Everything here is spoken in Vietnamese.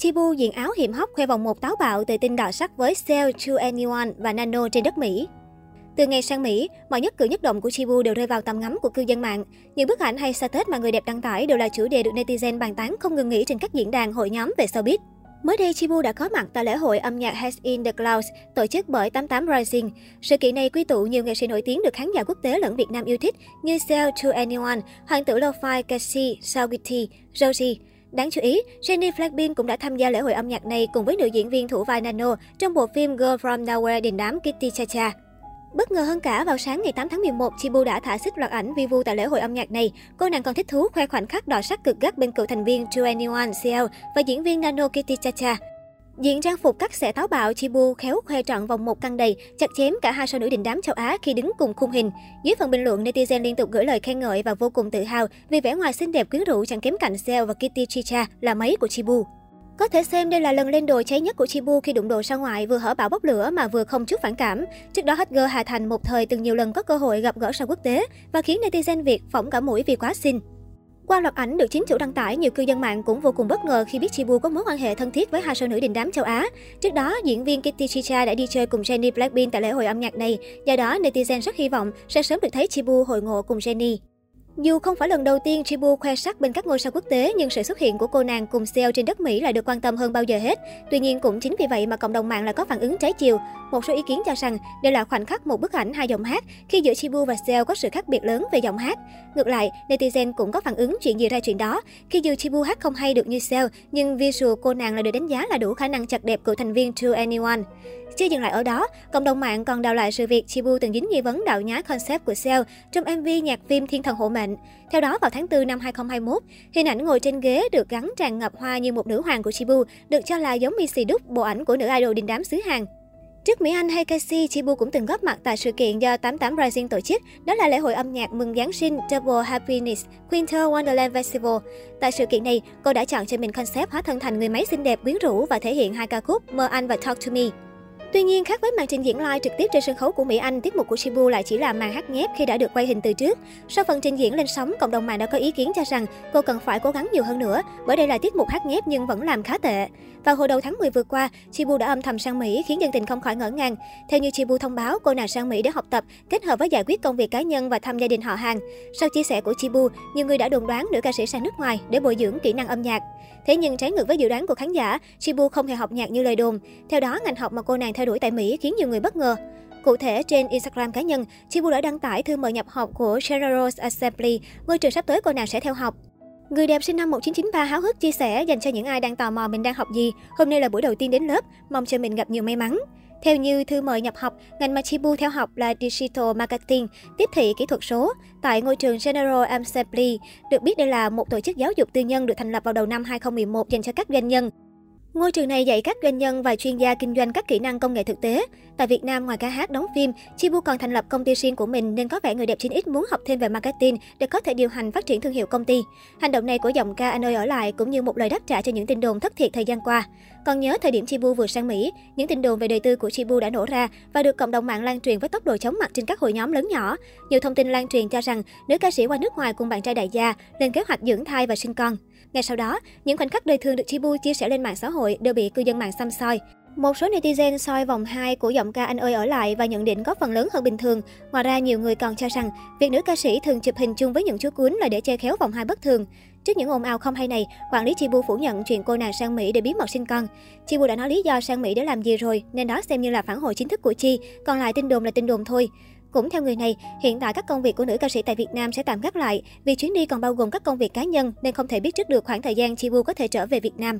Chibu diện áo hiểm hóc khoe vòng một táo bạo từ tin đỏ sắc với Sale, To Anyone và Nano trên đất Mỹ. Từ ngày sang Mỹ, mọi nhất cử nhất động của Chibu đều rơi vào tầm ngắm của cư dân mạng. Những bức ảnh hay status mà người đẹp đăng tải đều là chủ đề được netizen bàn tán không ngừng nghỉ trên các diễn đàn hội nhóm về showbiz. Mới đây, Chibu đã có mặt tại lễ hội âm nhạc Heads in the Clouds tổ chức bởi 88 Rising. Sự kiện này quy tụ nhiều nghệ sĩ nổi tiếng được khán giả quốc tế lẫn Việt Nam yêu thích như Sell to Anyone, hoàng tử lo-fi Cassie, Saugiti, Rosie. Đáng chú ý, Jennie Blackpink cũng đã tham gia lễ hội âm nhạc này cùng với nữ diễn viên thủ vai Nano trong bộ phim Girl From Nowhere đình đám Kitty Cha Cha. Bất ngờ hơn cả, vào sáng ngày 8 tháng 11, Chibu đã thả xích loạt ảnh vi vu tại lễ hội âm nhạc này. Cô nàng còn thích thú khoe khoảnh khắc đỏ sắc cực gắt bên cựu thành viên 2NE1 CL và diễn viên Nano Kitty Cha Cha. Diện trang phục cắt xẻ táo bạo, Chibu khéo khoe trọn vòng một căng đầy, chặt chém cả hai sao nữ đình đám châu Á khi đứng cùng khung hình. Dưới phần bình luận, netizen liên tục gửi lời khen ngợi và vô cùng tự hào vì vẻ ngoài xinh đẹp quyến rũ chẳng kém cạnh Seo và Kitty Chicha là mấy của Chibu. Có thể xem đây là lần lên đồ cháy nhất của Chibu khi đụng độ ra ngoại vừa hở bão bốc lửa mà vừa không chút phản cảm. Trước đó hot girl Hà Thành một thời từng nhiều lần có cơ hội gặp gỡ sao quốc tế và khiến netizen Việt phỏng cả mũi vì quá xinh. Qua loạt ảnh được chính chủ đăng tải, nhiều cư dân mạng cũng vô cùng bất ngờ khi biết Chibu có mối quan hệ thân thiết với hai sao nữ đình đám châu Á. Trước đó, diễn viên Kitty Chicha đã đi chơi cùng Jennie Blackpink tại lễ hội âm nhạc này, do đó netizen rất hy vọng sẽ sớm được thấy Chibu hội ngộ cùng Jennie. Dù không phải lần đầu tiên Chibu khoe sắc bên các ngôi sao quốc tế, nhưng sự xuất hiện của cô nàng cùng Seo trên đất Mỹ lại được quan tâm hơn bao giờ hết. Tuy nhiên cũng chính vì vậy mà cộng đồng mạng lại có phản ứng trái chiều. Một số ý kiến cho rằng đây là khoảnh khắc một bức ảnh hai giọng hát khi giữa Chibu và Seo có sự khác biệt lớn về giọng hát. Ngược lại, netizen cũng có phản ứng chuyện gì ra chuyện đó. Khi dù Chibu hát không hay được như Seo, nhưng visual cô nàng lại được đánh giá là đủ khả năng chặt đẹp của thành viên True Anyone. Chưa dừng lại ở đó, cộng đồng mạng còn đào lại sự việc Chibu từng dính nghi vấn đạo nhái concept của Seo trong MV nhạc phim Thiên thần hộ mệnh. Theo đó, vào tháng 4 năm 2021, hình ảnh ngồi trên ghế được gắn tràn ngập hoa như một nữ hoàng của Chibu, được cho là giống Missy Đúc, bộ ảnh của nữ idol đình đám xứ Hàn. Trước Mỹ Anh hay Casey, Chibu cũng từng góp mặt tại sự kiện do 88 Rising tổ chức, đó là lễ hội âm nhạc mừng Giáng sinh Double Happiness Winter Wonderland Festival. Tại sự kiện này, cô đã chọn cho mình concept hóa thân thành người máy xinh đẹp quyến rũ và thể hiện hai ca khúc Mơ Anh và Talk to Me. Tuy nhiên, khác với màn trình diễn live trực tiếp trên sân khấu của Mỹ Anh, tiết mục của Shibu lại chỉ là màn hát nhép khi đã được quay hình từ trước. Sau phần trình diễn lên sóng, cộng đồng mạng đã có ý kiến cho rằng cô cần phải cố gắng nhiều hơn nữa, bởi đây là tiết mục hát nhép nhưng vẫn làm khá tệ. Vào hồi đầu tháng 10 vừa qua, Chibu đã âm thầm sang Mỹ khiến dân tình không khỏi ngỡ ngàng. Theo như Chibu thông báo, cô nàng sang Mỹ để học tập, kết hợp với giải quyết công việc cá nhân và thăm gia đình họ hàng. Sau chia sẻ của Chibu, nhiều người đã đồn đoán nữ ca sĩ sang nước ngoài để bồi dưỡng kỹ năng âm nhạc. Thế nhưng trái ngược với dự đoán của khán giả, Shibu không hề học nhạc như lời đồn. Theo đó, ngành học mà cô nàng theo đuổi tại Mỹ khiến nhiều người bất ngờ. Cụ thể, trên Instagram cá nhân, Chibu đã đăng tải thư mời nhập học của General Assembly, ngôi trường sắp tới cô nàng sẽ theo học. Người đẹp sinh năm 1993 háo hức chia sẻ dành cho những ai đang tò mò mình đang học gì. Hôm nay là buổi đầu tiên đến lớp, mong cho mình gặp nhiều may mắn. Theo như thư mời nhập học, ngành mà Chibu theo học là Digital Marketing, tiếp thị kỹ thuật số, tại ngôi trường General Assembly. Được biết đây là một tổ chức giáo dục tư nhân được thành lập vào đầu năm 2011 dành cho các doanh nhân. Ngôi trường này dạy các doanh nhân và chuyên gia kinh doanh các kỹ năng công nghệ thực tế. Tại Việt Nam, ngoài ca hát, đóng phim, Chibu còn thành lập công ty riêng của mình nên có vẻ người đẹp 9X muốn học thêm về marketing để có thể điều hành phát triển thương hiệu công ty. Hành động này của giọng ca anh ơi ở lại cũng như một lời đáp trả cho những tin đồn thất thiệt thời gian qua. Còn nhớ thời điểm Chibu vừa sang Mỹ, những tin đồn về đời tư của Chibu đã nổ ra và được cộng đồng mạng lan truyền với tốc độ chóng mặt trên các hội nhóm lớn nhỏ. Nhiều thông tin lan truyền cho rằng nữ ca sĩ qua nước ngoài cùng bạn trai đại gia lên kế hoạch dưỡng thai và sinh con. Ngay sau đó, những khoảnh khắc đời thường được Chibu chia sẻ lên mạng xã hội đều bị cư dân mạng xăm soi. Một số netizen soi vòng 2 của giọng ca Anh ơi ở lại và nhận định có phần lớn hơn bình thường. Ngoài ra, nhiều người còn cho rằng việc nữ ca sĩ thường chụp hình chung với những chú cuốn là để che khéo vòng 2 bất thường. Trước những ồn ào không hay này, quản lý Chibu phủ nhận chuyện cô nàng sang Mỹ để bí mật sinh con. Chibu đã nói lý do sang Mỹ để làm gì rồi, nên đó xem như là phản hồi chính thức của Chi, còn lại tin đồn là tin đồn thôi. Cũng theo người này, hiện tại các công việc của nữ ca sĩ tại Việt Nam sẽ tạm gác lại vì chuyến đi còn bao gồm các công việc cá nhân nên không thể biết trước được khoảng thời gian Chibu có thể trở về Việt Nam.